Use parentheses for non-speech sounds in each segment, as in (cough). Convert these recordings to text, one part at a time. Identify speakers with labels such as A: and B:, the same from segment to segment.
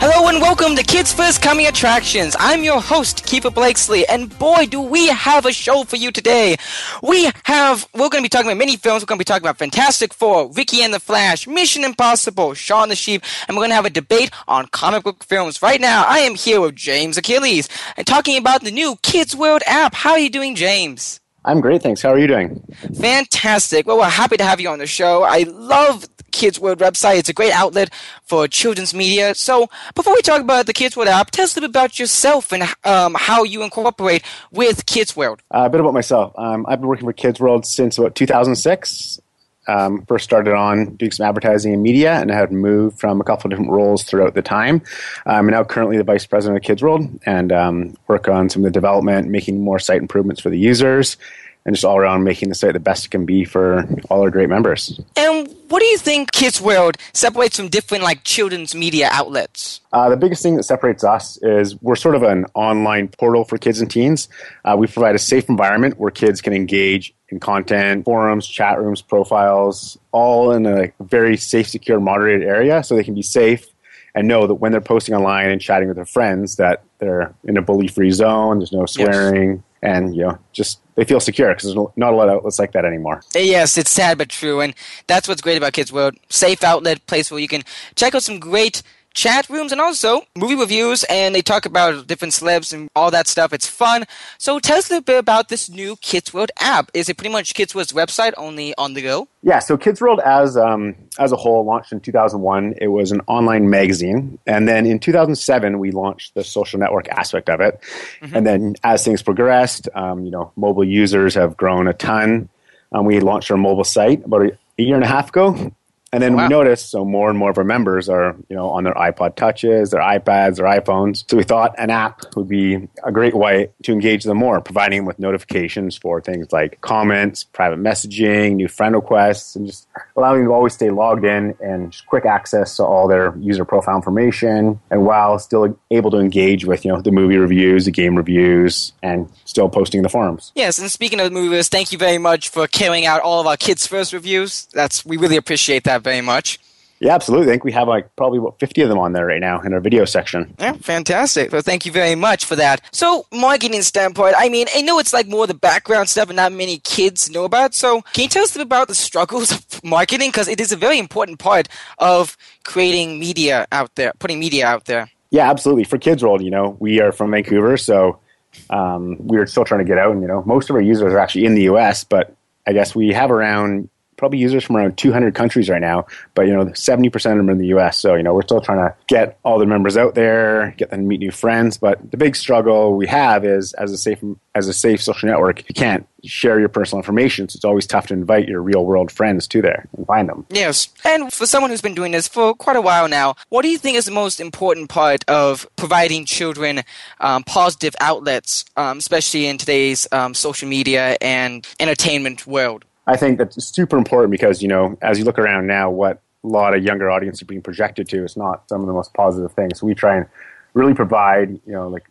A: Hello and welcome to Kids First Coming Attractions. I'm your host, Kiefer Blakesley, and boy, do we have a show for you today. We have, we're going to be talking about many films. We're going to be talking about Fantastic Four, Ricky and the Flash, Mission Impossible, Shaun the Sheep, and we're going to have a debate on comic book films. Right now, I am here with James Achilles and talking about the new Kids World app. How are you doing, James?
B: I'm great, thanks. How are you doing?
A: Fantastic. Well, we're happy to have you on the show. I love Kids World website. It's a great outlet for children's media. So before we talk about the Kids World app, tell us a little bit about yourself and um, how you incorporate with Kids World.
B: Uh, a bit about myself. Um, I've been working for Kids World since about 2006. Um, first started on doing some advertising and media and I had moved from a couple of different roles throughout the time. I'm now currently the vice president of Kids World and um, work on some of the development, making more site improvements for the users, and just all around making the site the best it can be for all our great members.
A: And what do you think Kids World separates from different like children's media outlets?
B: Uh, the biggest thing that separates us is we're sort of an online portal for kids and teens. Uh, we provide a safe environment where kids can engage in content, forums, chat rooms, profiles, all in a very safe, secure, moderated area so they can be safe and know that when they're posting online and chatting with their friends that they're in a bully-free zone, there's no swearing, yes. And you know, just they feel secure because there's not a lot of outlets like that anymore.
A: Eh, yes, it's sad but true, and that's what's great about Kids World. Safe outlet, place where you can check out some great chat rooms and also movie reviews and they talk about different celebs and all that stuff. It's fun. So tell us a little bit about this new Kids World app. Is it pretty much Kids World's website only on the go?
B: Yeah, so Kids World as um, as a whole launched in 2001. It was an online magazine, and then in 2007 we launched the social network aspect of it. Mm-hmm. And then as things progressed, um, you know, mobile users have grown a ton. Um, we launched our mobile site about a, a year and a half ago, and then wow. we noticed so more and more of our members are, you know, on their iPod touches, their iPads, their iPhones. So we thought an app would be a great way to engage them more, providing them with notifications for things like comments, private messaging, new friend requests, and just allowing them to always stay logged in and quick access to all their user profile information, and while still able to engage with, you know, the movie reviews, the game reviews, and still posting the forums.
A: Yes, and speaking of the movies, thank you very much for carrying out all of our kids first reviews. That's we really appreciate that very much.
B: Yeah, absolutely. I think we have like probably about 50 of them on there right now in our video section.
A: Yeah, fantastic. Well, thank you very much for that. So, marketing standpoint, I mean, I know it's like more the background stuff and not many kids know about. So, can you tell us about the struggles (laughs) of marketing? Because it is a very important part of creating media out there, putting media out there.
B: Yeah, absolutely. For Kids World, you know, we are from Vancouver, so um, we are still trying to get out. And, you know, most of our users are actually in the U.S., but I guess we have around probably users from around 200 countries right now, but you know, 70% of them are in the US. So, you know, we're still trying to get all the members out there, get them to meet new friends. But the big struggle we have is as a safe as a safe social network, you can't share your personal information. So it's always tough to invite your real world friends to there and find them.
A: Yes. And for someone who's been doing this for quite a while now, what do you think is the most important part of providing children um, positive outlets, um, especially in today's um, social media and entertainment world?
B: I think that's super important because, you know, as you look around now, what a lot of younger audiences are being projected to is not some of the most positive things. So we try and really provide, you know, like,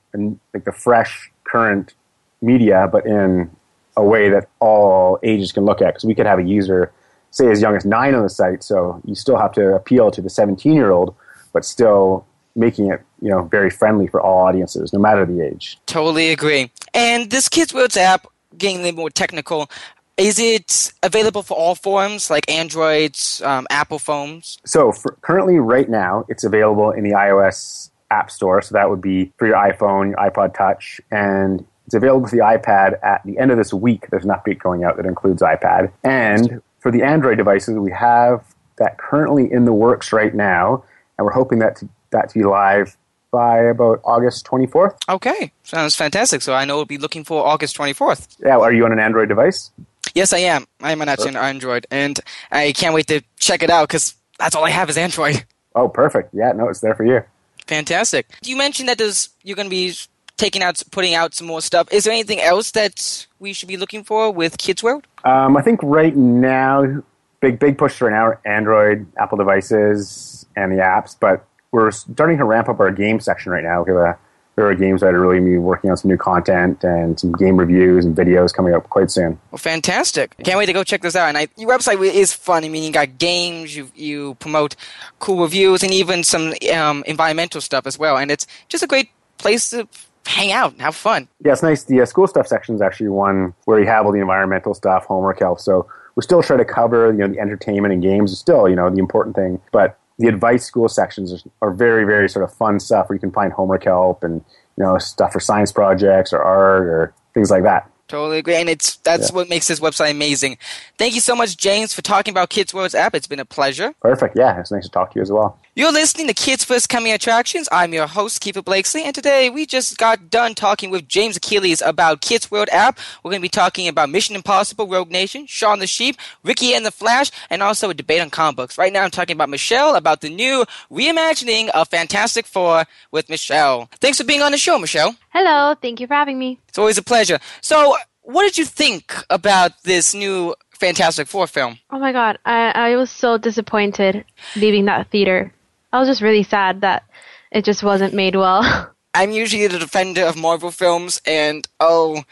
B: like the fresh, current media, but in a way that all ages can look at. Because we could have a user, say, as young as nine on the site, so you still have to appeal to the 17 year old, but still making it you know very friendly for all audiences no matter the age
A: totally agree and this Kids World app getting a little more technical is it available for all forms, like Androids, um, Apple phones?
B: So for, currently, right now, it's available in the iOS App Store. So that would be for your iPhone, your iPod Touch, and it's available for the iPad at the end of this week. There's an update going out that includes iPad. And for the Android devices, we have that currently in the works right now, and we're hoping that to, that to be live by about August 24th.
A: Okay, sounds fantastic. So I know we'll be looking for August 24th.
B: Yeah, are you on an Android device?
A: Yes, I am. I am actually on Android, and I can't wait to check it out because that's all I have is Android. (laughs)
B: Oh, perfect. Yeah, no, it's there for you.
A: Fantastic. You mentioned that there's you're going to be taking out, putting out some more stuff. Is there anything else that we should be looking for with Kids World?
B: Um, I think right now, big big push right now are Android, Apple devices, and the apps. But we're starting to ramp up our game section right now. We have a there are games that are really be working on some new content and some game reviews and videos coming up quite soon.
A: Well, fantastic! Can't wait to go check this out. And I, your website is fun. I mean, you got games, you you promote cool reviews, and even some um, environmental stuff as well. And it's just a great place to hang out and have fun.
B: Yeah, it's nice. The uh, school stuff section is actually one where you have all the environmental stuff, homework help. So we still try to cover you know the entertainment and games is still you know the important thing, but the advice school sections are very, very sort of fun stuff where you can find homework help and you know stuff for science projects or art or things like that.
A: Totally agree, and it's that's
B: Yeah.
A: what makes this website amazing. Thank you so much, James, for talking about Kids World's app. It's been a pleasure.
B: Perfect. Yeah, it's nice to talk to you as well.
A: You're listening to Kids First Coming Attractions. I'm your host, Kiefer Blakesley, and today we just got done talking with James Achilles about Kids World app. We're going to be talking about Mission Impossible, Rogue Nation, Shaun the Sheep, Ricky and the Flash, and also a debate on comic books. Right now I'm talking about Michelle, about the new reimagining of Fantastic Four with Michelle. Thanks for being on the show, Michelle.
C: Hello, thank you for having me.
A: It's always a pleasure. So, what did you think about this new Fantastic Four film?
C: Oh my god, I, I was so disappointed leaving that theater. I was just really sad that it just wasn't made well. (laughs)
A: I'm usually the defender of Marvel films, and oh,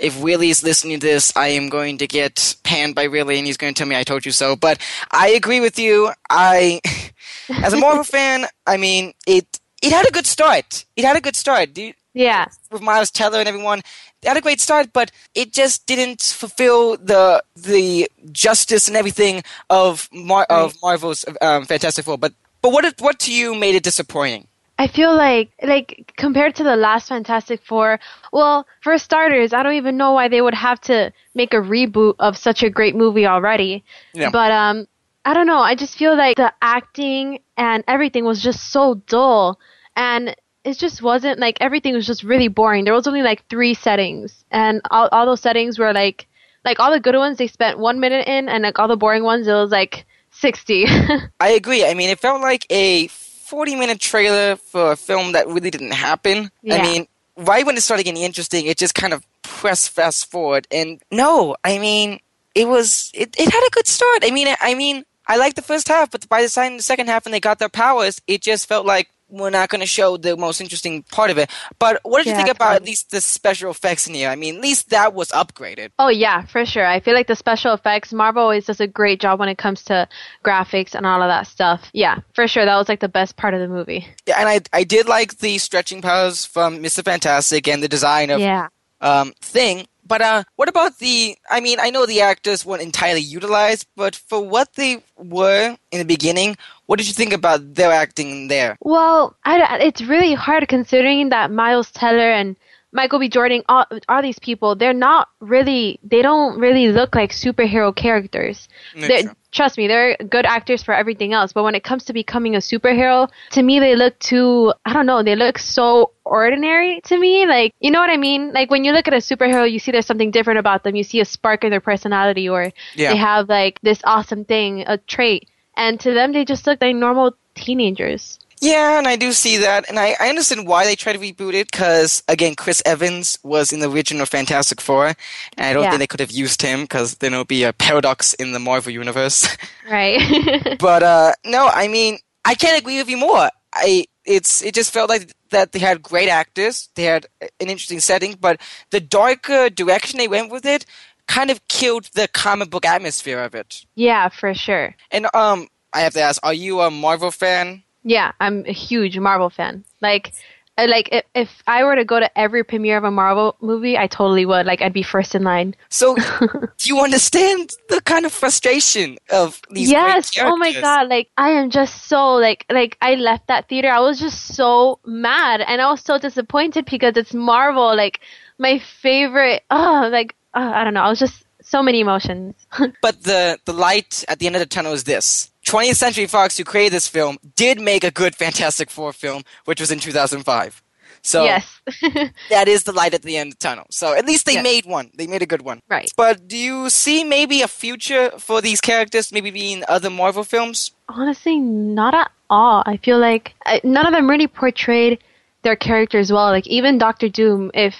A: if Willie's listening to this, I am going to get panned by Willie, and he's going to tell me I told you so. But I agree with you. I, (laughs) as a Marvel (laughs) fan, I mean, it it had a good start. It had a good start. Do you-
C: yeah,
A: with Miles Teller and everyone. They had a great start, but it just didn't fulfill the the justice and everything of Mar- of Marvel's um, Fantastic Four. But but what did- what to you made it disappointing?
C: I feel like like compared to the last Fantastic Four, well, for starters, I don't even know why they would have to make a reboot of such a great movie already.
A: Yeah.
C: But um I don't know, I just feel like the acting and everything was just so dull and it just wasn't like everything was just really boring. There was only like 3 settings and all all those settings were like like all the good ones they spent 1 minute in and like all the boring ones it was like 60. (laughs)
A: I agree. I mean, it felt like a 40 minute trailer for a film that really didn't happen. I mean, right when it started getting interesting, it just kind of pressed fast forward. And no, I mean, it was, it, it had a good start. I mean, I, I mean, I liked the first half, but by the time the second half when they got their powers, it just felt like we're not going to show the most interesting part of it. But what did you think about at least the special effects in here? I mean, at least that was upgraded.
C: Oh yeah, for sure. I feel like the special effects, Marvel always does a great job when it comes to graphics and all of that stuff. Yeah, for sure. That was like the best part of the movie.
A: Yeah, and I, I did like the stretching powers from Mr. Fantastic and the design of
C: Yeah.
A: um, thing. But uh, what about the? I mean, I know the actors weren't entirely utilized, but for what they were in the beginning, what did you think about their acting there?
C: Well, I, it's really hard considering that Miles Teller and Michael B. Jordan, all, all these people, they're not really, they don't really look like superhero characters. They're-. Trust me, they're good actors for everything else, but when it comes to becoming a superhero, to me they look too, I don't know, they look so ordinary to me. Like, you know what I mean? Like when you look at a superhero, you see there's something different about them. You see a spark in their personality or
A: Yeah.
C: they have like this awesome thing, a trait. And to them, they just look like normal teenagers.
A: Yeah, and I do see that, and I, I understand why they tried to reboot it. Because again, Chris Evans was in the original Fantastic Four, and I don't
C: Yeah.
A: think they could have used him because then it would be a paradox in the Marvel universe. (laughs)
C: Right. (laughs)
A: but uh, no, I mean, I can't agree with you more. I it's it just felt like that they had great actors, they had an interesting setting, but the darker direction they went with it kind of killed the comic book atmosphere of it.
C: yeah, for sure.
A: And um, I have to ask, are you a Marvel fan?
C: Yeah, I'm a huge Marvel fan. Like, uh, like if, if I were to go to every premiere of a Marvel movie, I totally would. Like, I'd be first in line.
A: So, (laughs) do you understand the kind of frustration of these?
C: yes. Oh my god. Like, I am just so like like I left that theater. I was just so mad and I was so disappointed because it's Marvel. Like my favorite. Oh, like uh, I don't know. I was just so many emotions. (laughs)
A: But the the light at the end of the tunnel is this. 20th Century Fox, who created this film, did make a good Fantastic Four film, which was in 2005. So
C: yes. (laughs)
A: that is the light at the end of the tunnel. So at least they
C: Yes.
A: made one. They made a good one.
C: right.
A: But do you see maybe a future for these characters, maybe being other Marvel films?
C: Honestly, not at all. I feel like uh, none of them really portrayed their characters well. Like even Doctor Doom, if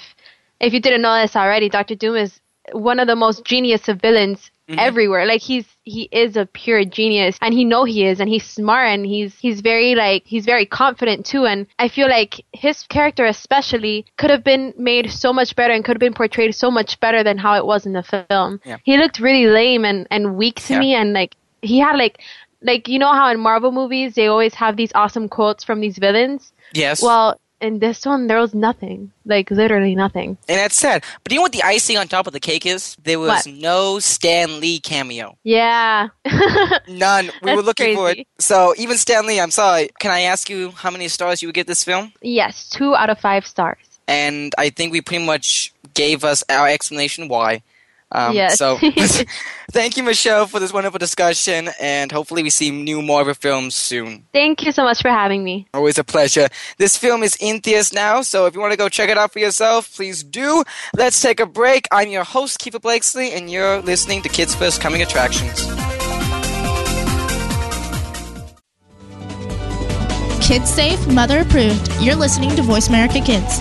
C: if you didn't know this already, Doctor Doom is one of the most genius of villains Mm-hmm. everywhere. Like he's he is a pure genius, and he know he is, and he's smart, and he's he's very like he's very confident too. And I feel like his character especially could have been made so much better and could have been portrayed so much better than how it was in the film.
A: Yeah.
C: He looked really lame and and weak to
A: Yeah.
C: me, and like he had like like you know how in Marvel movies they always have these awesome quotes from these villains.
A: Yes.
C: Well, in this one there was nothing, like literally nothing.
A: and that's sad. But you know what the icing on top of the cake is? There was
C: What?
A: no Stan Lee cameo.
C: Yeah. (laughs)
A: None. We were looking for it. So even Stan Lee, I'm sorry. Can I ask you how many stars you would give this film?
C: yes, two out of five stars.
A: And I think we pretty much gave us our explanation why. Um,
C: Yes.
A: So (laughs) (laughs) thank you, Michelle, for this wonderful discussion, and hopefully we see new Marvel films soon.
C: Thank you so much for having me.
A: Always a pleasure. This film is in theaters now, so if you want to go check it out for yourself, please do. Let's take a break. I'm your host, Kiefer Blakesley, and you're listening to Kids First Coming Attractions.
D: Kids safe, mother approved. You're listening to Voice America Kids.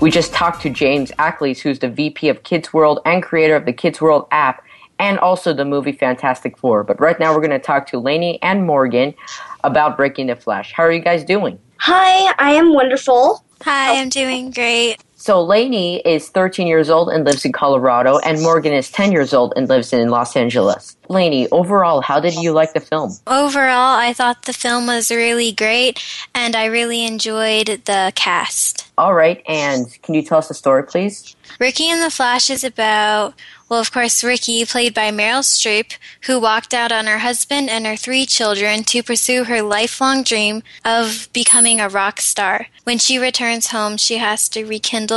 E: We just talked to James Ackles, who's the VP of Kids World and creator of the Kids World app, and also the movie Fantastic Four. But right now, we're going to talk to Lainey and Morgan about Ricky and the Flash. How are you guys doing?
F: Hi, I am wonderful.
G: Hi, I'm doing great.
E: So, Lainey is 13 years old and lives in Colorado, and Morgan is 10 years old and lives in Los Angeles. Lainey, overall, how did you like the film?
G: Overall, I thought the film was really great and I really enjoyed the cast.
E: All right, and can you tell us the story, please?
G: Ricky and the Flash is about, well, of course, Ricky, played by Meryl Streep, who walked out on her husband and her three children to pursue her lifelong dream of becoming a rock star. When she returns home, she has to rekindle,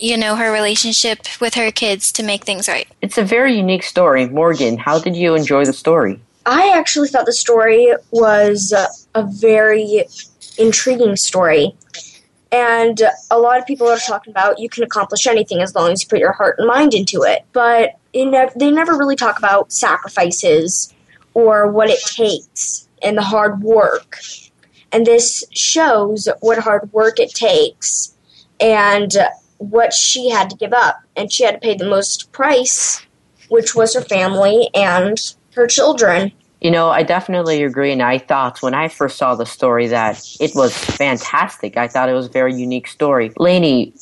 G: you know, her relationship with her kids to make things right.
E: It's a very unique story. Morgan, how did you enjoy the story?
F: I actually thought the story was uh, a very intriguing story. And a lot of people are talking about you can accomplish anything as long as you put your heart and mind into it. But it nev- they never really talk about sacrifices or what it takes and the hard work. And this shows what hard work it takes and what she had to give up. And she had to pay the most price which was her family and her children.
E: You know, I definitely agree, and I thought when I first saw the story that it was fantastic. I thought it was a very unique story. Lainey,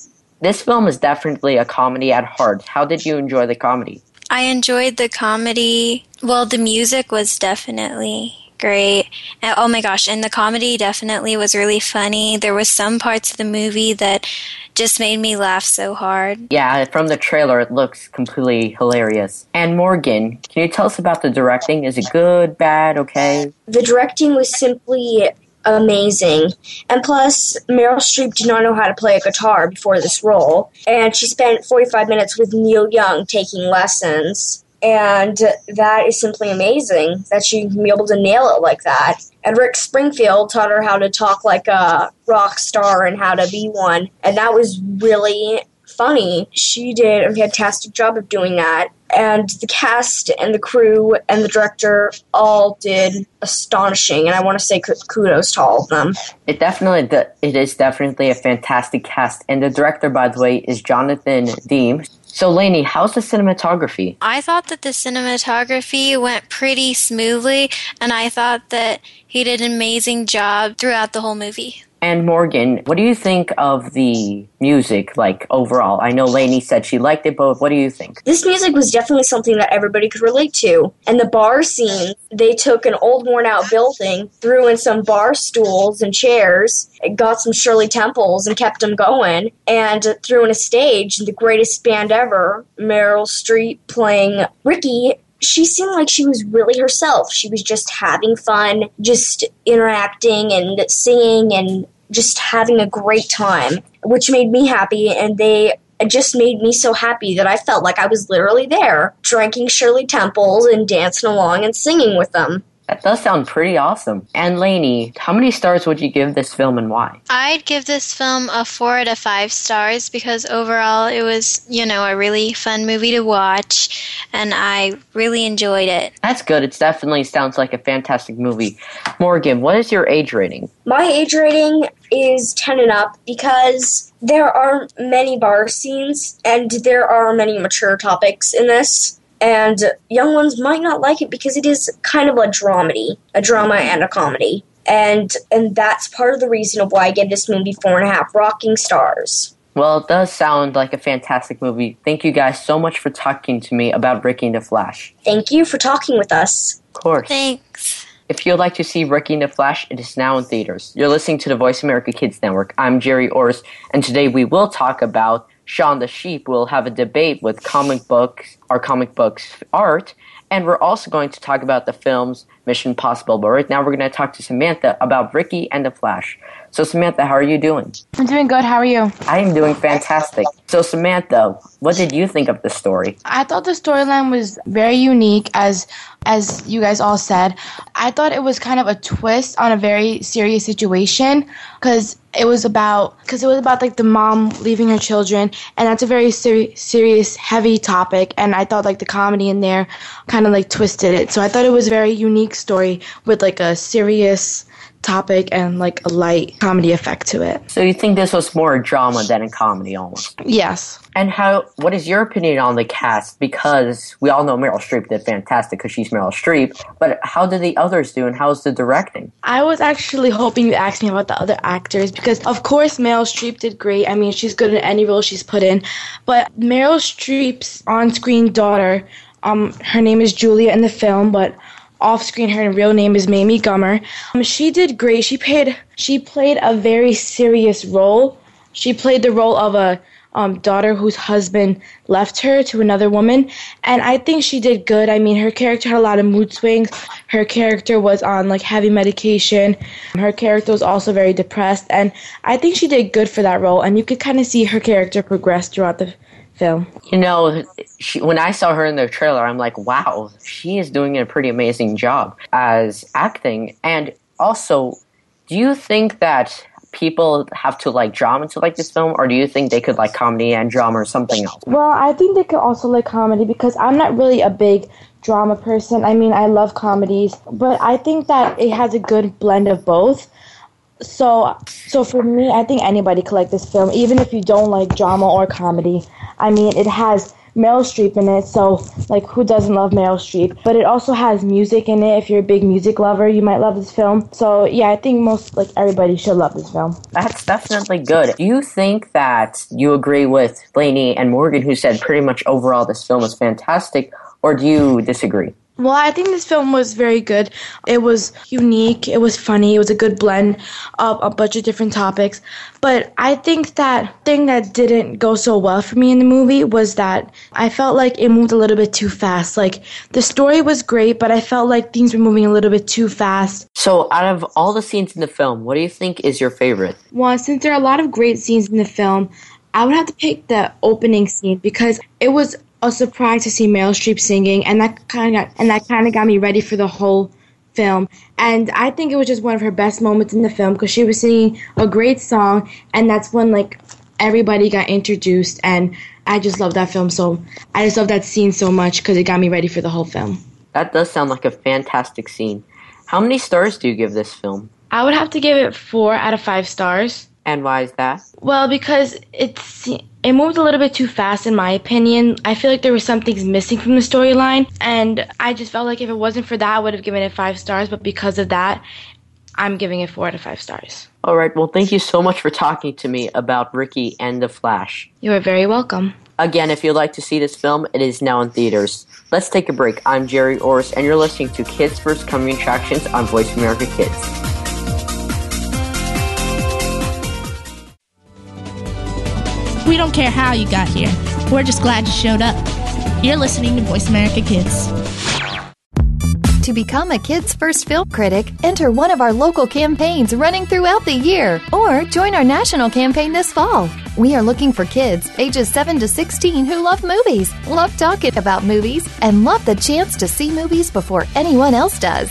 E: this film is definitely a comedy at heart. How did you enjoy the comedy?
G: I enjoyed the comedy. Well, the music was definitely great. And, oh my gosh, and the comedy definitely was really funny. There was some parts of the movie that just made me laugh so hard.
E: Yeah, from the trailer, it looks completely hilarious. And Morgan, can you tell us about the directing? Is it good, bad, okay?
F: The directing was simply amazing. And plus, Meryl Streep did not know how to play a guitar before this role. And she spent 45 minutes with Neil Young taking lessons. And that is simply amazing that she can be able to nail it like that. And Rick Springfield taught her how to talk like a rock star and how to be one. And that was really funny. She did a fantastic job of doing that. And the cast and the crew and the director all did astonishing. And I want to say kudos to all of them.
E: It definitely it is definitely a fantastic cast. And the director, by the way, is Jonathan Demme. So, Lainey, how's the cinematography?
G: I thought that the cinematography went pretty smoothly, and I thought that he did an amazing job throughout the whole movie.
E: And Morgan, what do you think of the music, like overall? I know Lainey said she liked it, but what do you think?
F: This music was definitely something that everybody could relate to. And the bar scene, they took an old worn out building, threw in some bar stools and chairs, got some Shirley Temples and kept them going, and threw in a stage, the greatest band ever, Meryl Streep playing Ricky she seemed like she was really herself. She was just having fun, just interacting and singing and just having a great time, which made me happy. And they just made me so happy that I felt like I was literally there, drinking Shirley Temples and dancing along and singing with them.
E: That does sound pretty awesome. And Lainey, how many stars would you give this film and why?
G: I'd give this film a four out of five stars because overall it was, you know, a really fun movie to watch and I really enjoyed it.
E: That's good. It definitely sounds like a fantastic movie. Morgan, what is your age rating?
F: My age rating is 10 and up because there are many bar scenes and there are many mature topics in this and young ones might not like it because it is kind of a dramedy, a drama and a comedy. And and that's part of the reason of why I gave this movie four and a half rocking stars.
E: Well, it does sound like a fantastic movie. Thank you guys so much for talking to me about Ricky and the Flash.
F: Thank you for talking with us.
E: Of course.
G: Thanks.
E: If you'd like to see Ricky and the Flash, it is now in theaters. You're listening to the Voice America Kids Network. I'm Jerry Orris, and today we will talk about Shaun the Sheep will have a debate with comic books, our comic books art, and we're also going to talk about the films Mission Possible. But right now, we're going to talk to Samantha about Ricky and the Flash. So, Samantha, how are you doing?
H: I'm doing good. How are you?
E: I am doing fantastic. So, Samantha, what did you think of the story?
H: I thought the storyline was very unique, as as you guys all said. I thought it was kind of a twist on a very serious situation because it was about because it was about like the mom leaving her children, and that's a very ser- serious, heavy topic. And I thought like the comedy in there kind of like twisted it. So I thought it was a very unique story with like a serious topic and like a light comedy effect to it.
E: So you think this was more a drama than a comedy almost?
H: Yes.
E: And how? What is your opinion on the cast? Because we all know Meryl Streep did fantastic because she's Meryl Streep. But how did the others do, and how's the directing?
H: I was actually hoping you asked me about the other actors because, of course, Meryl Streep did great. I mean, she's good in any role she's put in. But Meryl Streep's on-screen daughter, um, her name is Julia in the film, but off screen her real name is Mamie Gummer. Um, she did great. She played she played a very serious role. She played the role of a um, daughter whose husband left her to another woman, and I think she did good. I mean, her character had a lot of mood swings. Her character was on like heavy medication. Her character was also very depressed, and I think she did good for that role. And you could kind of see her character progress throughout the film.
E: You know, she, when I saw her in the trailer, I'm like, wow, she is doing a pretty amazing job as acting. And also, do you think that people have to like drama to like this film, or do you think they could like comedy and drama or something else?
H: Well, I think they could also like comedy because I'm not really a big drama person. I mean, I love comedies, but I think that it has a good blend of both. So, so for me, I think anybody could like this film, even if you don't like drama or comedy. I mean, it has Meryl Streep in it, so like who doesn't love Meryl Streep? But it also has music in it. If you're a big music lover, you might love this film. So yeah, I think most like everybody should love this film.
E: That's definitely good. Do you think that you agree with Lainey and Morgan, who said pretty much overall this film is fantastic, or do you disagree?
H: Well, I think this film was very good. It was unique. It was funny. It was a good blend of a bunch of different topics. But I think that thing that didn't go so well for me in the movie was that I felt like it moved a little bit too fast. Like the story was great, but I felt like things were moving a little bit too fast.
E: So, out of all the scenes in the film, what do you think is your favorite?
H: Well, since there are a lot of great scenes in the film, I would have to pick the opening scene because it was a surprise to see Meryl Streep singing, and that kind of and that kind of got me ready for the whole film. And I think it was just one of her best moments in the film because she was singing a great song, and that's when like everybody got introduced, and I just love that film so. I just love that scene so much because it got me ready for the whole film.
E: That does sound like a fantastic scene. How many stars do you give this film?
H: I would have to give it four out of five stars.
E: And why is that?
H: Well, because it's it moved a little bit too fast in my opinion. I feel like there were some things missing from the storyline, and I just felt like if it wasn't for that, I would have given it five stars. But because of that, I'm giving it four out of five stars.
E: All right. Well, thank you so much for talking to me about Ricky and the Flash.
H: You are very welcome.
E: Again, if you'd like to see this film, it is now in theaters. Let's take a break. I'm Jerry Orris, and you're listening to Kids First Coming Attractions on Voice America Kids.
D: We don't care how you got here. We're just glad you showed up. You're listening to Voice America Kids.
I: To become a Kids First Film Critic, enter one of our local campaigns running throughout the year or join our national campaign this fall. We are looking for kids ages 7 to 16 who love movies, love talking about movies, and love the chance to see movies before anyone else does.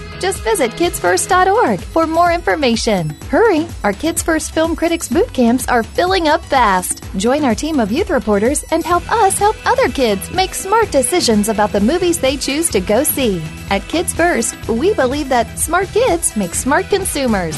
I: Just visit kidsfirst.org for more information. Hurry! Our Kids First Film Critics boot camps are filling up fast. Join our team of youth reporters and help us help other kids make smart decisions about the movies they choose to go see. At Kids First, we believe that smart kids make smart consumers.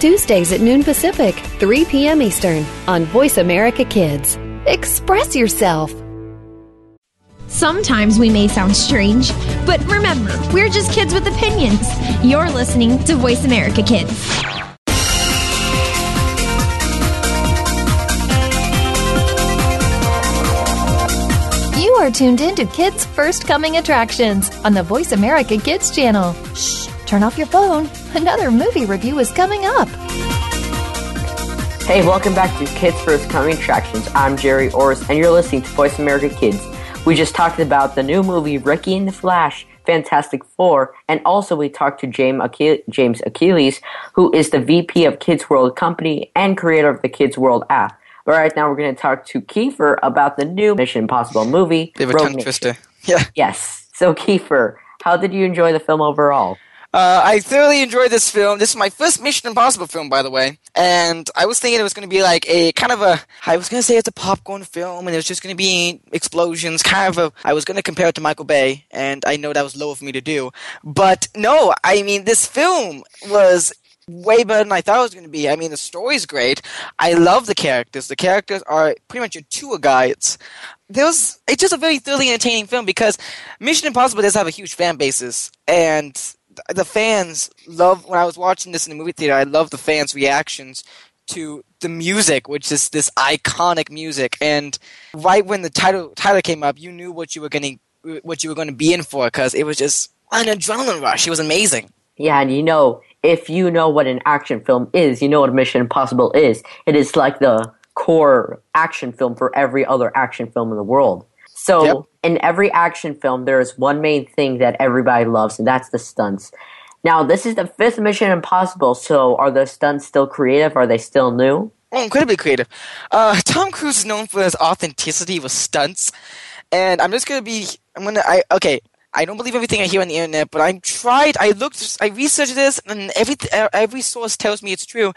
I: Tuesdays at noon Pacific, 3 p.m. Eastern on Voice America Kids. Express yourself.
J: Sometimes we may sound strange, but remember, we're just kids with opinions. You're listening to Voice America Kids.
I: You are tuned in to Kids First Coming Attractions on the Voice America Kids channel. Shh, turn off your phone. Another movie review is coming up.
E: Hey, welcome back to Kids First Coming Attractions. I'm Jerry Orris, and you're listening to Voice America Kids. We just talked about the new movie Ricky and the Flash, Fantastic Four, and also we talked to James, Achille- James Achilles, who is the VP of Kids World Company and creator of the Kids World app. But right now, we're going to talk to Kiefer about the new Mission Impossible movie.
A: They have a tongue twister. (laughs) Yeah.
E: Yes. So, Kiefer, how did you enjoy the film overall?
A: Uh, I thoroughly enjoyed this film. This is my first Mission Impossible film, by the way. And I was thinking it was going to be like a kind of a. I was going to say it's a popcorn film, and it was just going to be explosions. Kind of a. I was going to compare it to Michael Bay, and I know that was low of me to do. But no, I mean, this film was way better than I thought it was going to be. I mean, the story's great. I love the characters. The characters are pretty much your tour guides. There was, it's just a very thoroughly entertaining film because Mission Impossible does have a huge fan bases, and the fans love. When I was watching this in the movie theater, I love the fans' reactions to the music, which is this iconic music. And right when the title title came up, you knew what you were going to what you were going to be in for because it was just an adrenaline rush. It was amazing.
E: Yeah, and you know, if you know what an action film is, you know what Mission Impossible is. It is like the core action film for every other action film in the world. So,
A: Yep.
E: In every action film, there is one main thing that everybody loves, and that's the stunts. Now, this is the fifth Mission Impossible, so are the stunts still creative? Are they still new?
A: Oh, incredibly creative. Uh, Tom Cruise is known for his authenticity with stunts, and I'm just gonna be. I'm gonna. I okay. I don't believe everything I hear on the internet, but I tried. I looked. I researched this, and every every source tells me it's true.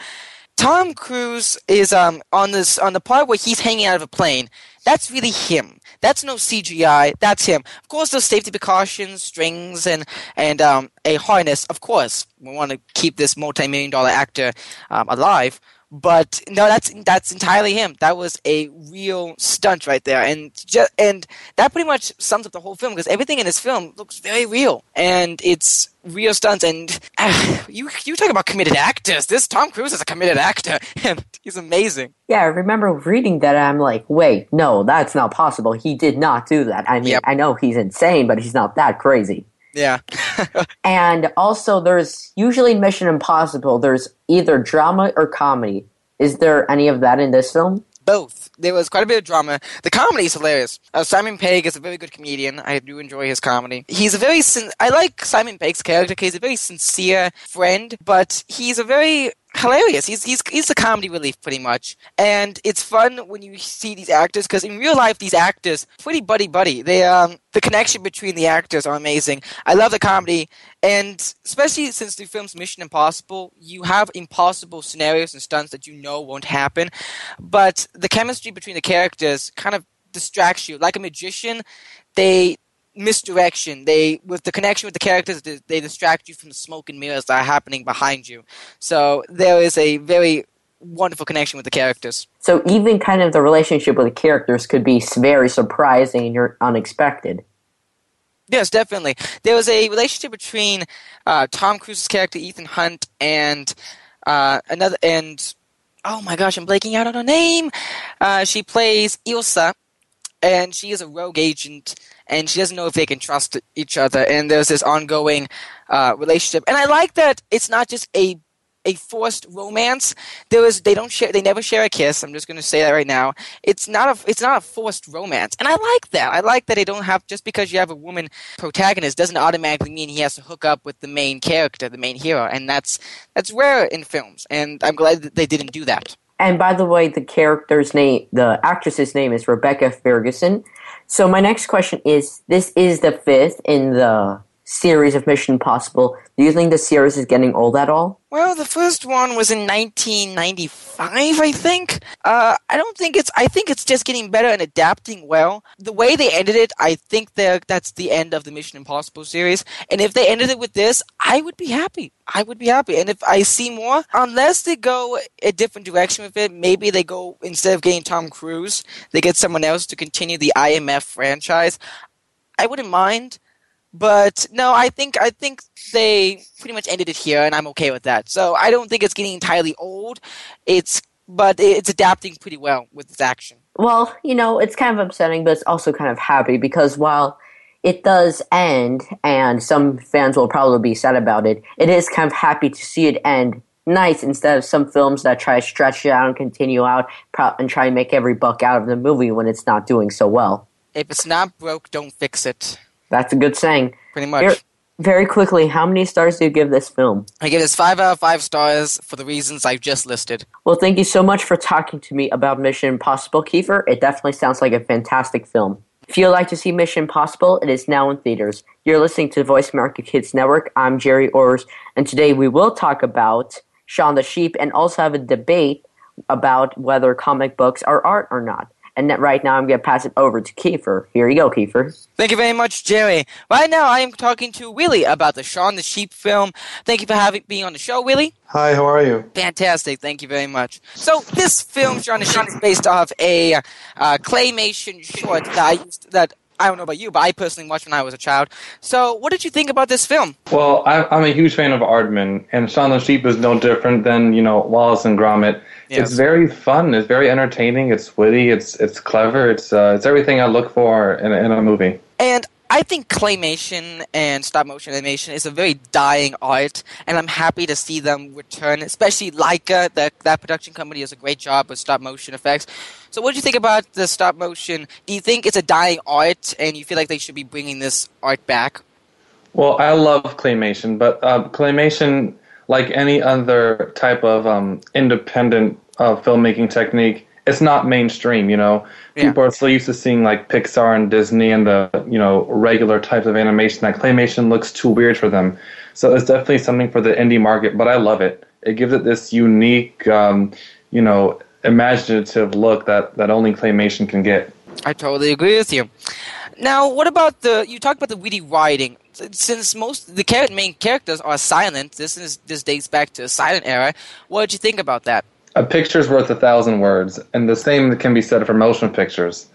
A: Tom Cruise is um on this on the part where he's hanging out of a plane. That's really him. That's no CGI. That's him. Of course, there's safety precautions, strings, and and um, a harness. Of course, we want to keep this multi-million dollar actor um, alive. But no, that's that's entirely him. That was a real stunt right there, and just and that pretty much sums up the whole film because everything in this film looks very real, and it's real stunts. And ah, you you talk about committed actors. This Tom Cruise is a committed actor, (laughs) and he's amazing.
E: Yeah, I remember reading that, and I'm like, wait, no, that's not possible. He did not do that. I mean, I know he's insane, but he's not that crazy.
A: Yeah. (laughs)
E: And also, there's usually Mission Impossible. There's either drama or comedy. Is there any of that in this film?
A: both. There was quite a bit of drama. The comedy is hilarious. Uh, Simon Pegg is a very good comedian. I do enjoy his comedy. He's a very sin- I like Simon Pegg's character because he's a very sincere friend, but he's a very hilarious. He's he's he's a comedy relief pretty much, and it's fun when you see these actors because in real life these actors pretty buddy buddy. They um the connection between the actors are amazing. I love the comedy, and especially since the film's Mission Impossible, you have impossible scenarios and stunts that you know won't happen, but the chemistry between the characters kind of distracts you. Like a magician, they misdirection. They with the connection with the characters, they, distract you from the smoke and mirrors that are happening behind you. So there is a very wonderful connection with the characters.
E: So even kind of the relationship with the characters could be very surprising and you're unexpected.
A: Yes, definitely. There was a relationship between uh, Tom Cruise's character Ethan Hunt and uh, another and oh my gosh, I'm blanking out on her name. Uh, she plays Ilsa, and she is a rogue agent, and she doesn't know if they can trust each other. And there's this ongoing uh, relationship, and I like that it's not just a a forced romance. There is they don't share they never share a kiss. I'm just going to say that right now. It's not a it's not a forced romance, and I like that. I like that they don't have just because you have a woman protagonist doesn't automatically mean he has to hook up with the main character, the main hero, and that's that's rare in films. And I'm glad that they didn't do that.
E: And by the way, the character's name, the actress's name is Rebecca Ferguson. So my next question is: This is the fifth in the series of Mission Impossible. Do you think the series is getting old at all?
A: Well, the first one was in 1995, I think. Uh, I don't think it's. I think it's just getting better and adapting well. The way they ended it, I think that's the end of the Mission Impossible series. And if they ended it with this, I would be happy. I would be happy. And if I see more, unless they go a different direction with it, maybe they go instead of getting Tom Cruise, they get someone else to continue the IMF franchise. I wouldn't mind. But no, I think I think they pretty much ended it here, and I'm okay with that. So I don't think it's getting entirely old. It's but it's adapting pretty well with its action.
E: Well, you know, it's kind of upsetting, but it's also kind of happy because while it does end, and some fans will probably be sad about it, it is kind of happy to see it end nice instead of some films that try to stretch it out and continue out pro- and try to make every buck out of the movie when it's not doing so well.
A: If it's not broke, don't fix it.
E: That's a good saying.
A: Pretty much.
E: Very, very quickly, how many stars do you give this film?
A: I give this five out of five stars for the reasons I've just listed.
E: Well, thank you so much for talking to me about Mission Impossible, Kiefer. It definitely sounds like a fantastic film. If you'd like to see Mission Impossible, it is now in theaters. You're listening to Voice America Kids Network. I'm Jerry Orrs, and today we will talk about Shaun the Sheep and also have a debate about whether comic books are art or not. And that right now, I'm going to pass it over to Kiefer. Here you go, Kiefer.
A: Thank you very much, Jerry. Right now, I am talking to Willie about the Shaun the Sheep film. Thank you for having being on the show, Willie.
K: Hi, how are you?
A: Fantastic. Thank you very much. So this film, Shaun the Sheep, is based off a uh, claymation short that I used that I don't know about you, but I personally watched when I was a child. So, what did you think about this film?
K: Well, I, I'm a huge fan of Aardman, and Shaun the Sheep is no different than you know Wallace and Gromit.
A: Yes.
K: It's very fun. It's very entertaining. It's witty. It's it's clever. It's uh, it's everything I look for in, in a movie.
A: And I think claymation and stop motion animation is a very dying art, and I'm happy to see them return. Especially Laika, that that production company does a great job with stop motion effects. So, what do you think about the stop motion? Do you think it's a dying art, and you feel like they should be bringing this art back?
K: Well, I love claymation, but uh, claymation, like any other type of um, independent uh, filmmaking technique, it's not mainstream. You know,
A: Yeah.
K: people are so used to seeing like Pixar and Disney and the you know regular types of animation that claymation looks too weird for them. So it's definitely something for the indie market, but I love it. It gives it this unique, um, you know, imaginative look that that only claymation can get.
A: I totally agree with you. Now, what about the? You talked about the witty writing. Since most the main characters are silent, this is this dates back to the silent era. What did you think about that?
K: A picture's worth a thousand words, and the same can be said for motion pictures.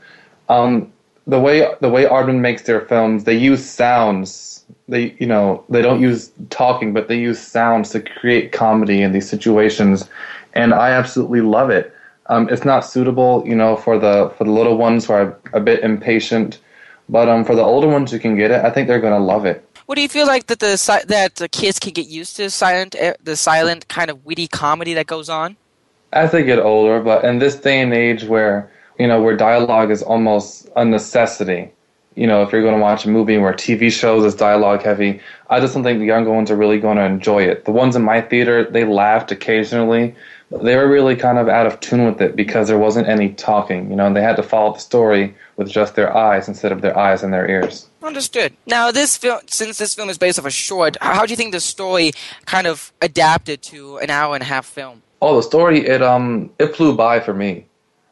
K: Um, the way the way Aardman makes their films, they use sounds. They you know they don't use talking, but they use sounds to create comedy in these situations, and I absolutely love it. Um, it's not suitable, you know, for the for the little ones who are a bit impatient, but um, for the older ones who can get it, I think they're gonna love it.
A: What do you feel like that the that the kids can get used to silent eh, the silent kind of witty comedy that goes on?
K: As they get older, but in this day and age where you know where dialogue is almost a necessity, you know, if you're going to watch a movie where TV shows is dialogue heavy, I just don't think the younger ones are really going to enjoy it. The ones in my theater, they laughed occasionally, but they were really kind of out of tune with it because there wasn't any talking, you know, and they had to follow the story with just their eyes instead of their eyes and their ears.
A: Understood. Now, this film, since this film is based off a short, how do you think the story kind of adapted to an hour and a half film?
K: Oh, the story it um it flew by for me.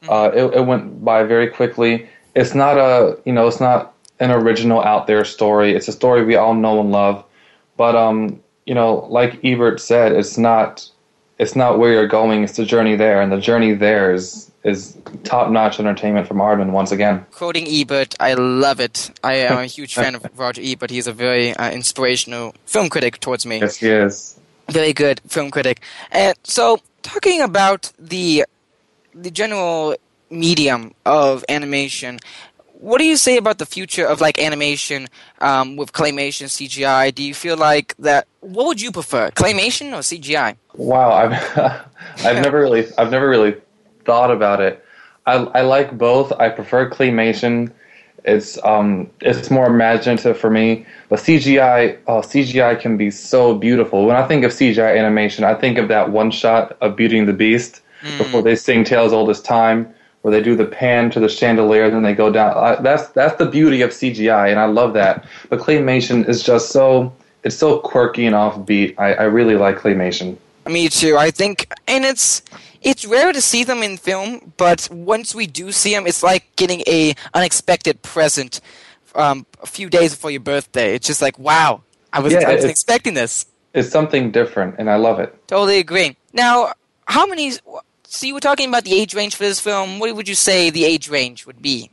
K: Uh, it it went by very quickly. It's not a you know it's not an original out there story. It's a story we all know and love, but um you know like Ebert said, it's not it's not where you're going. It's the journey there, and the journey there is is top notch entertainment from Aardman once again.
A: Quoting Ebert, I love it. I am a (laughs) huge fan of Roger Ebert. He's a very uh, inspirational film critic towards me.
K: Yes, he is.
A: Very good film critic. And so, talking about the the general medium of animation, what do you say about the future of like animation um, with claymation, CGI? Do you feel like that? What would you prefer, claymation or CGI?
K: Wow, I've (laughs) I've never really I've never really thought about it. I I like both. I prefer claymation. It's um it's more imaginative for me. But CGI oh, CGI can be so beautiful. When I think of CGI animation, I think of that one shot of Beauty and the Beast before they sing Tales Old as Time, where they do the pan to the chandelier, then they go down. I, that's that's the beauty of CGI, and I love that. But claymation is just so it's so quirky and offbeat. I, I really like claymation.
A: Me too. I think, and it's it's rare to see them in film, but once we do see them, it's like getting a unexpected present um, a few days before your birthday. It's just like, wow, I wasn't,
K: Yeah,
A: I wasn't expecting this.
K: It's something different, and I love it.
A: Totally agree. Now, how many? So you were talking about the age range for this film. What would you say the age range would be?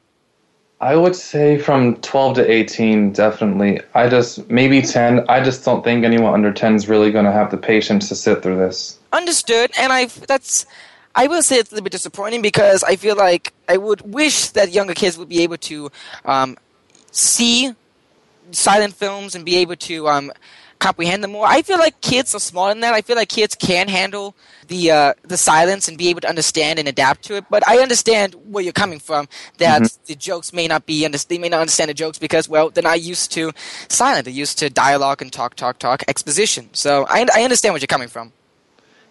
K: I would say from 12 to 18, definitely. I just, maybe 10. I just don't think anyone under 10 is really going to have the patience to sit through this.
A: Understood, and I that's I will say it's a little bit disappointing because I feel like I would wish that younger kids would be able to um, see silent films and be able to um, comprehend them more. I feel like kids are smarter than that. I feel like kids can handle the uh, the silence and be able to understand and adapt to it. But I understand where you're coming from. That
K: Mhm.
A: the jokes may not be under- they may not understand the jokes because well they're not used to silent. They're used to dialogue and talk, talk, talk, exposition. So I I understand where you're coming from.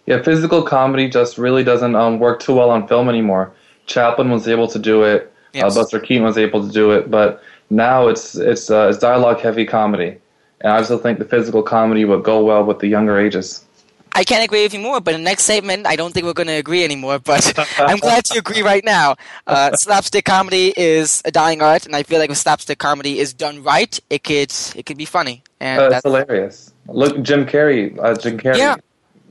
K: Yeah, physical comedy just really doesn't um, work too well on film anymore. Chaplin was able to do it.
A: Yes.
K: Uh, Buster Keaton was able to do it, but now it's it's uh, it's dialogue heavy comedy, and I also think the physical comedy would go well with the younger ages.
A: I can't agree with you more, but in the next statement, I don't think we're going to agree anymore. But (laughs) I'm glad you agree right now. Uh, slapstick comedy is a dying art, and I feel like if slapstick comedy is done right, it could it could be funny. And
K: Uh,
A: that's,
K: hilarious. Look, Jim Carrey. Uh, Jim Carrey.
A: Yeah.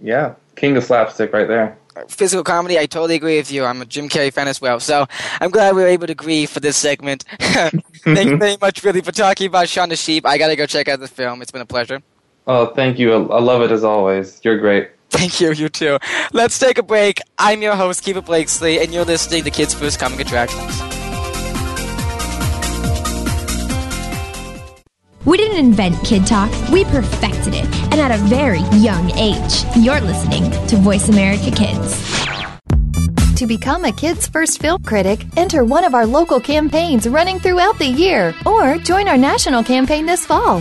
K: Yeah, king of slapstick right there.
A: Physical comedy, I totally agree with you. I'm a Jim Carrey fan as well, so I'm glad we were able to agree for this segment. (laughs) Thank you very much, really, for talking about Shaun the Sheep. I gotta go check out the film. It's been a pleasure.
K: Oh, thank you. I I love it as always. You're great.
A: Thank you, you too. Let's take a break. I'm your host, Kiefer Blakesley, and you're listening to Kids First Coming Attractions.
J: We didn't invent Kid Talk, we perfected it, and at a very young age. You're listening to Voice America Kids.
I: To become a Kids First Film Critic, enter one of our local campaigns running throughout the year or join our national campaign this fall.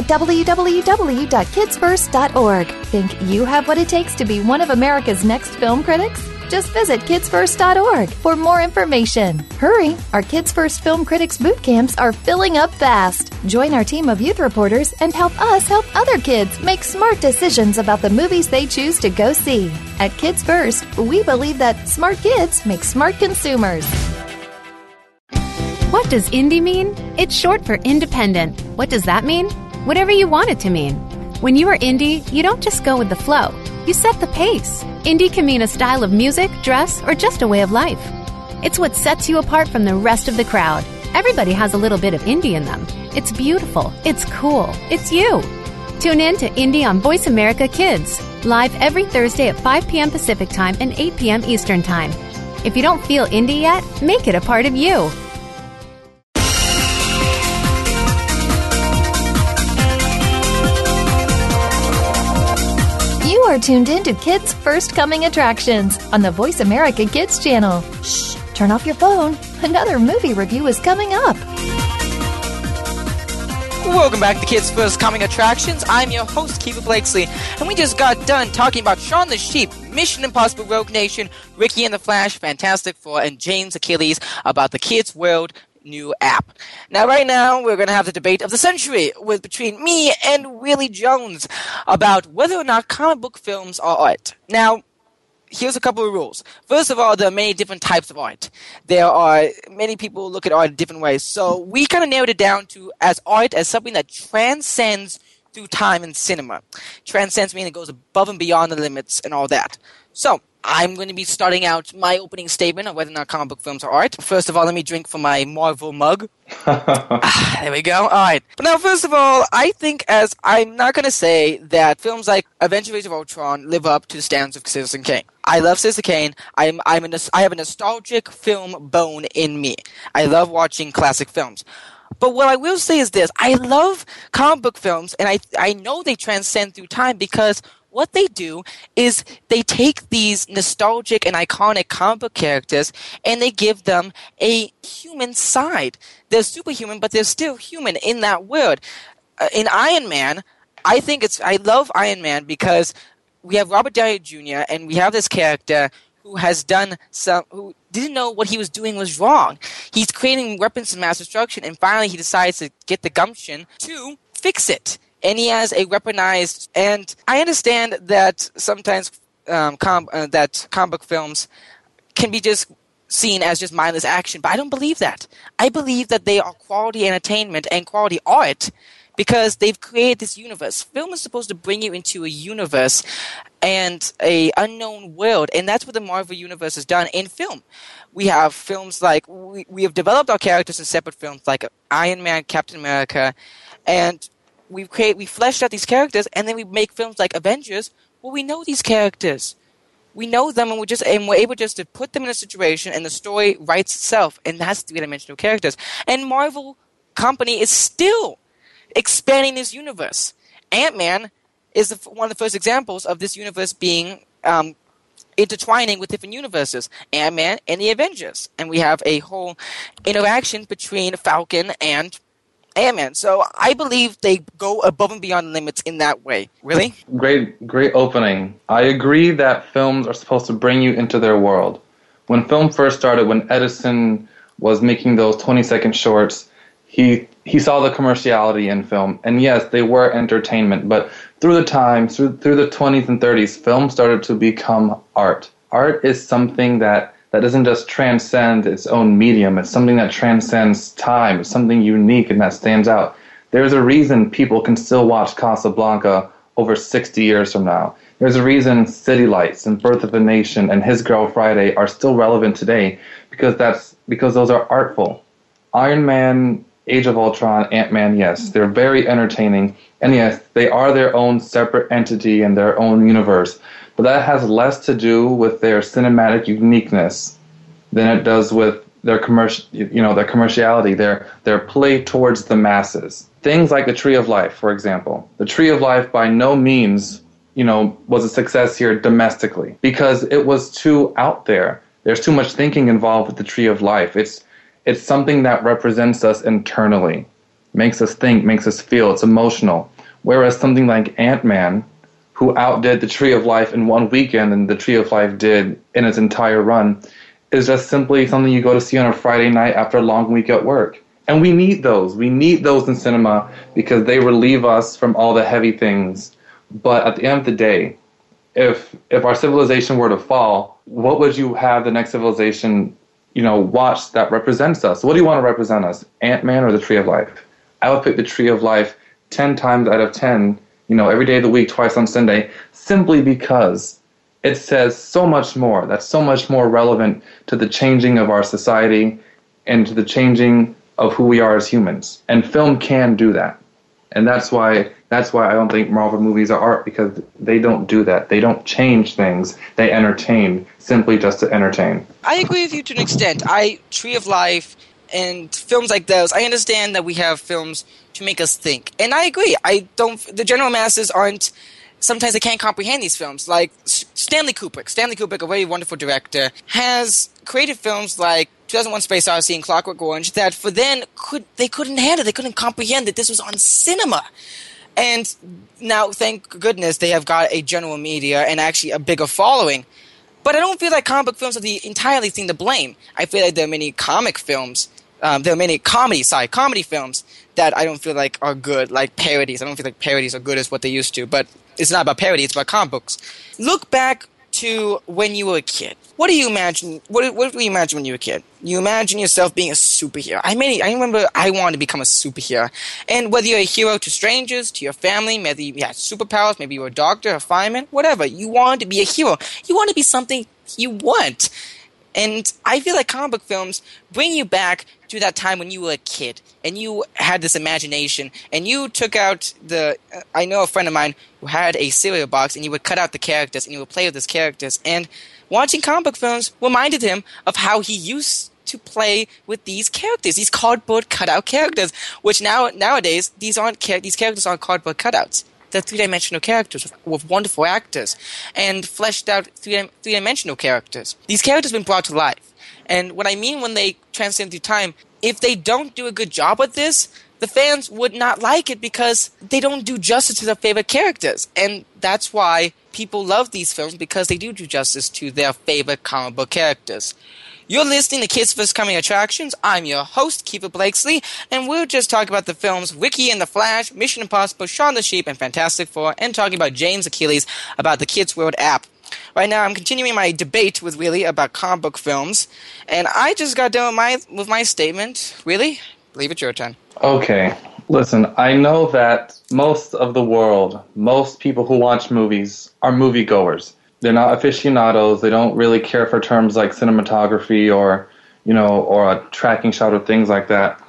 I: at www.kidsfirst.org. Think you have what it takes to be one of America's next film critics? Just visit kidsfirst.org for more information. Hurry! Our Kids First Film Critics boot camps are filling up fast. Join our team of youth reporters and help us help other kids make smart decisions about the movies they choose to go see. At Kids First, we believe that smart kids make smart consumers.
L: What does indie mean? It's short for independent. What does that mean? Whatever you want it to mean. When you are indie, you don't just go with the flow, you set the pace. Indie can mean a style of music, dress, or just a way of life. It's what sets you apart from the rest of the crowd. Everybody has a little bit of indie in them. It's beautiful, it's cool, it's you. Tune in to Indie on Voice America Kids, live every Thursday at 5 p.m. Pacific Time and 8 p.m. Eastern Time. If you don't feel indie yet, make it a part of you.
I: Are tuned in to Kids First Coming Attractions on the Voice America Kids channel. Shh, turn off your phone. Another movie review is coming up.
A: Welcome back to Kids First Coming Attractions. I'm your host, Kiefer Blakesley, and we just got done talking about Shaun the Sheep, Mission Impossible Rogue Nation, Ricky and the Flash, Fantastic Four, and James Achilles about the Kids World new app. Now, right now, we're going to have the debate of the century with between me and Willie Jones about whether or not comic book films are art. Now, here's a couple of rules. First of all, there are many different types of art. There are many people look at art in different ways. So we kind of narrowed it down to as art as something that transcends through time and cinema. Transcends meaning it goes above and beyond the limits and all that. So I'm going to be starting out my opening statement on whether or not comic book films are art. First of all, let me drink from my Marvel mug. (laughs) ah, there we go. All right. But now, first of all, I think as I'm not going to say that films like Avengers of Ultron live up to the standards of Citizen Kane. I love Citizen Kane. I'm, I'm a, I have a nostalgic film bone in me. I love watching classic films. But what I will say is this: I love comic book films, and I I know they transcend through time because what they do is they take these nostalgic and iconic comic book characters and they give them a human side. They're superhuman, but they're still human in that world. Uh, in Iron Man, I think it's I love Iron Man because we have Robert Downey Jr. and we have this character who has done some who didn't know what he was doing was wrong. He's creating weapons of mass destruction and finally he decides to get the gumption to fix it and he has a weaponized. And I understand that sometimes um, com- uh, that comic book films can be just seen as just mindless action, but I don't believe that. I believe that they are quality entertainment and quality art because they've created this universe. Film is supposed to bring you into a universe and a unknown world, and that's what the Marvel universe has done in film. We have films like we, we have developed our characters in separate films like Iron Man, Captain America, and we create we fleshed out these characters and then we make films like Avengers. Well we know these characters. We know them and we're just and we're able just to put them in a situation and the story writes itself and that's three dimensional characters. And Marvel company is still expanding this universe. Ant-Man is the, one of the first examples of this universe being um, intertwining with different universes Ant-Man and the Avengers. And we have a whole interaction between Falcon and Ant-Man. So I believe they go above and beyond limits in that way. Really?
K: Great, great opening. I agree that films are supposed to bring you into their world. When film first started, when Edison was making those 20 second shorts, he he saw the commerciality in film, and yes, they were entertainment. But through the time, through through the 20s and 30s, film started to become art. Art is something that that doesn't just transcend its own medium. It's something that transcends time. It's something unique and that stands out. There's a reason people can still watch Casablanca over 60 years from now. There's a reason City Lights and Birth of a Nation and His Girl Friday are still relevant today because that's because those are artful. Iron Man, Age of Ultron, Ant Man, yes, they're very entertaining, and yes, they are their own separate entity in their own universe. But that has less to do with their cinematic uniqueness than it does with their commercial, you know, their commerciality, their their play towards the masses. Things like the Tree of Life, for example. The Tree of Life by no means you know, was a success here domestically because it was too out there. There's too much thinking involved with the tree of life. It's it's something that represents us internally, makes us think, makes us feel. It's emotional. Whereas something like Ant Man, who outdid the Tree of Life in one weekend and the Tree of Life did in its entire run, is just simply something you go to see on a Friday night after a long week at work. And we need those. We need those in cinema because they relieve us from all the heavy things but at the end of the day, if if our civilization were to fall, what would you have the next civilization, you know, watch that represents us? What do you want to represent us? Ant Man or the Tree of Life? I would pick the Tree of Life ten times out of ten, you know, every day of the week, twice on Sunday, simply because it says so much more. That's so much more relevant to the changing of our society and to the changing of who we are as humans. And film can do that. And that's why that's why I don't think Marvel movies are art because they don't do that. They don't change things. They entertain simply just to entertain.
A: I agree with you to an extent. I Tree of Life and films like those. I understand that we have films to make us think, and I agree. I don't. The general masses aren't. Sometimes they can't comprehend these films. Like Stanley Kubrick. Stanley Kubrick, a very wonderful director, has created films like 2001 Space Odyssey and Clockwork Orange that for then could they couldn't handle. They couldn't comprehend that this was on cinema. And now, thank goodness, they have got a general media and actually a bigger following. But I don't feel like comic book films are the entirely thing to blame. I feel like there are many comic films, um, there are many comedy, side comedy films that I don't feel like are good, like parodies. I don't feel like parodies are good as what they used to. But it's not about parody; it's about comic books. Look back to when you were a kid. What do you imagine? What, what do you imagine when you were a kid? You imagine yourself being a superhero. I mean, I remember I wanted to become a superhero. And whether you're a hero to strangers, to your family, maybe you had superpowers, maybe you were a doctor, a fireman, whatever. You wanted to be a hero. You want to be something you want. And I feel like comic book films bring you back to that time when you were a kid and you had this imagination and you took out the. Uh, I know a friend of mine who had a cereal box and you would cut out the characters and you would play with those characters. And watching comic book films reminded him of how he used to play with these characters, these cardboard cutout characters, which now nowadays these aren't these characters aren't cardboard cutouts they're three dimensional characters with, wonderful actors and fleshed out three dimensional characters. These characters have been brought to life. And what I mean when they transcend through time, if they don't do a good job with this, the fans would not like it because they don't do justice to their favorite characters. And that's why people love these films because they do do justice to their favorite comic book characters. You're listening to Kids First Coming Attractions. I'm your host, Kiefer Blakesley, and we'll just talk about the films Ricky and the Flash, Mission Impossible, Shaun the Sheep, and Fantastic Four, and talking about James Achilles about the Kids World app. Right now, I'm continuing my debate with Willie about comic book films, and I just got done with my with my statement. Willie, leave it your turn.
K: Okay. Listen, I know that most of the world, most people who watch movies are moviegoers they're not aficionados. They don't really care for terms like cinematography or you know or a tracking shot or things like that.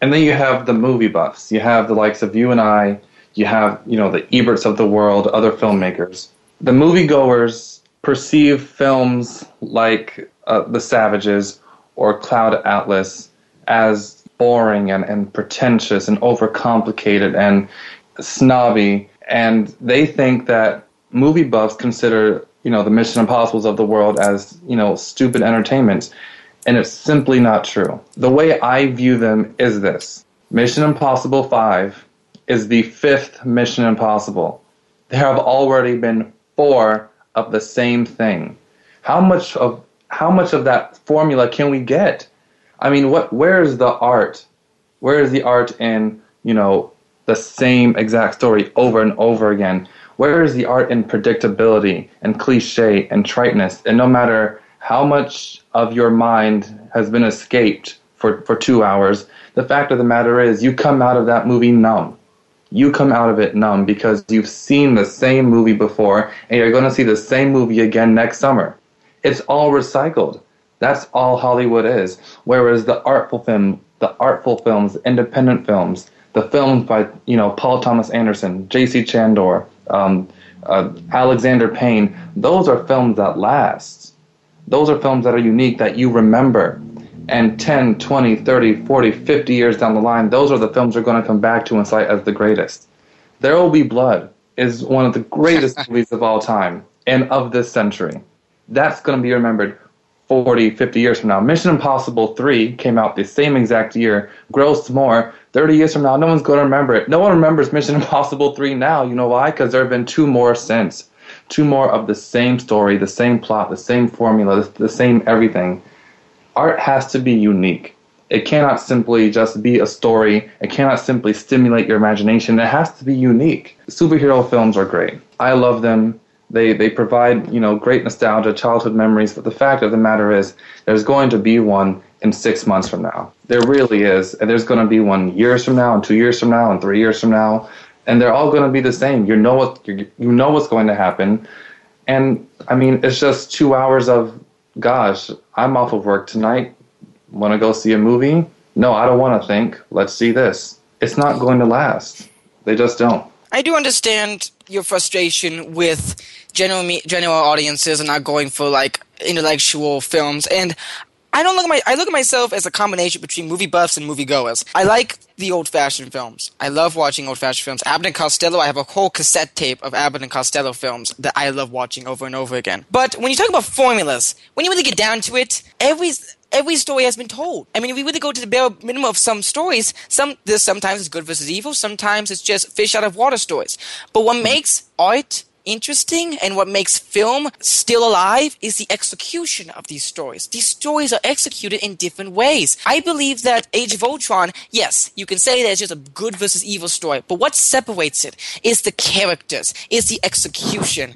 K: And then you have the movie buffs. You have the likes of you and I. You have you know the Eberts of the world, other filmmakers. The moviegoers perceive films like uh, The Savages or Cloud Atlas as boring and, and pretentious and overcomplicated and snobby. And they think that movie buffs consider you know the Mission Impossibles of the world as you know stupid entertainment, and it's simply not true. The way I view them is this: Mission Impossible Five is the fifth Mission Impossible. There have already been four of the same thing. How much of how much of that formula can we get? I mean, what? Where is the art? Where is the art in you know the same exact story over and over again? Where is the art in predictability and cliche and triteness? And no matter how much of your mind has been escaped for, for two hours. The fact of the matter is, you come out of that movie numb. You come out of it numb because you've seen the same movie before and you're going to see the same movie again next summer. It's all recycled. That's all Hollywood is. Whereas the artful film, the artful films, independent films, the films by you know Paul Thomas Anderson, J.C. Chandor, um, uh, Alexander Payne, those are films that last. Those are films that are unique that you remember. And 10, 20, 30, 40, 50 years down the line, those are the films you're going to come back to and cite as the greatest. There Will Be Blood is one of the greatest (laughs) movies of all time and of this century. That's going to be remembered 40, 50 years from now. Mission Impossible 3 came out the same exact year, grossed more. 30 years from now, no one's going to remember it. No one remembers Mission (laughs) Impossible 3 now. You know why? Because there have been two more since. Two more of the same story, the same plot, the same formula, the, the same everything. Art has to be unique. It cannot simply just be a story. It cannot simply stimulate your imagination. It has to be unique. Superhero films are great. I love them. They they provide you know great nostalgia, childhood memories. But the fact of the matter is, there's going to be one in six months from now. There really is, and there's going to be one years from now, and two years from now, and three years from now, and they're all going to be the same. You know what you know what's going to happen, and I mean it's just two hours of gosh, I'm off of work tonight. Want to go see a movie? No, I don't want to think. Let's see this. It's not going to last. They just don't.
A: I do understand your frustration with general me- general audiences and not going for like intellectual films and I don't look at my I look at myself as a combination between movie buffs and movie goers. I like the old fashioned films. I love watching old fashioned films. Abbott and Costello, I have a whole cassette tape of Abbott and Costello films that I love watching over and over again. But when you talk about formulas, when you really get down to it, every every story has been told. I mean, if we really go to the bare minimum of some stories, some this sometimes it's good versus evil, sometimes it's just fish out of water stories. But what makes art interesting and what makes film still alive is the execution of these stories. These stories are executed in different ways. I believe that Age of Ultron, yes, you can say that it's just a good versus evil story, but what separates it is the characters, is the execution.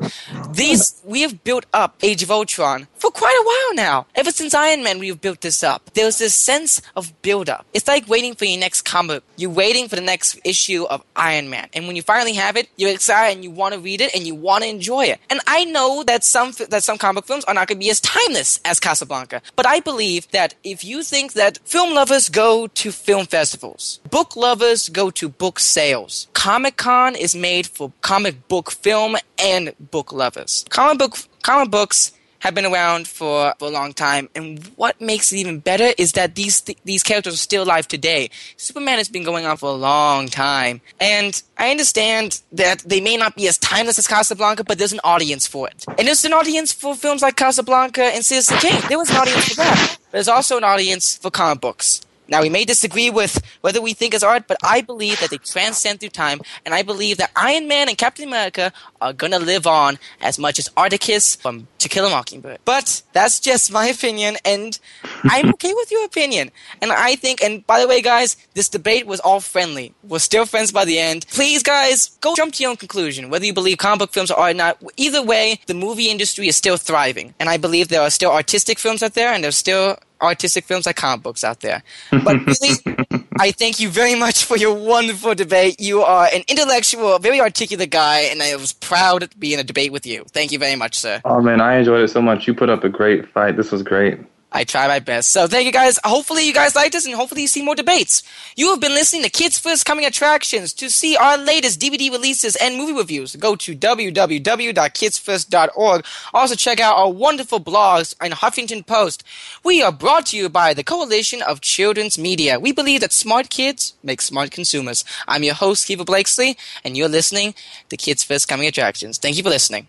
A: These we have built up Age of Ultron for quite a while now. Ever since Iron Man, we've built this up. There's this sense of build up. It's like waiting for your next comic. You're waiting for the next issue of Iron Man, and when you finally have it, you're excited and you want to read it and you want to enjoy it. And I know that some that some comic films are not going to be as timeless as Casablanca, but I believe that if you think that film lovers go to film festivals, book lovers go to book sales, Comic Con is made for comic book film and book lovers. Comic book comic books have been around for, for a long time. And what makes it even better is that these th- these characters are still alive today. Superman has been going on for a long time, and I understand that they may not be as timeless as Casablanca, but there's an audience for it. And there's an audience for films like Casablanca and Citizen Kane. There was an audience for that. There's also an audience for comic books. Now, we may disagree with whether we think it's art, but I believe that they transcend through time, and I believe that Iron Man and Captain America are gonna live on as much as Atticus from To Kill a Mockingbird. But that's just my opinion, and I'm okay with your opinion. And I think, and by the way, guys, this debate was all friendly. We're still friends by the end. Please, guys, go jump to your own conclusion, whether you believe comic book films are art or not. Either way, the movie industry is still thriving, and I believe there are still artistic films out there, and there's still artistic films like comic books out there. (laughs) But really, I thank you very much for your wonderful debate. You are an intellectual, very articulate guy, and I was proud to be in a debate with you. Thank you very much, sir.
K: Oh man, I enjoyed it so much. You put up a great fight. This was great.
A: I try my best. So thank you guys. Hopefully you guys like this and hopefully you see more debates. You have been listening to Kids First Coming Attractions. To see our latest DVD releases and movie reviews, go to www.kidsfirst.org. Also check out our wonderful blogs on Huffington Post. We are brought to you by the Coalition of Children's Media. We believe that smart kids make smart consumers. I'm your host, Kiefer Blakesley, and you're listening to Kids First Coming Attractions. Thank you for listening.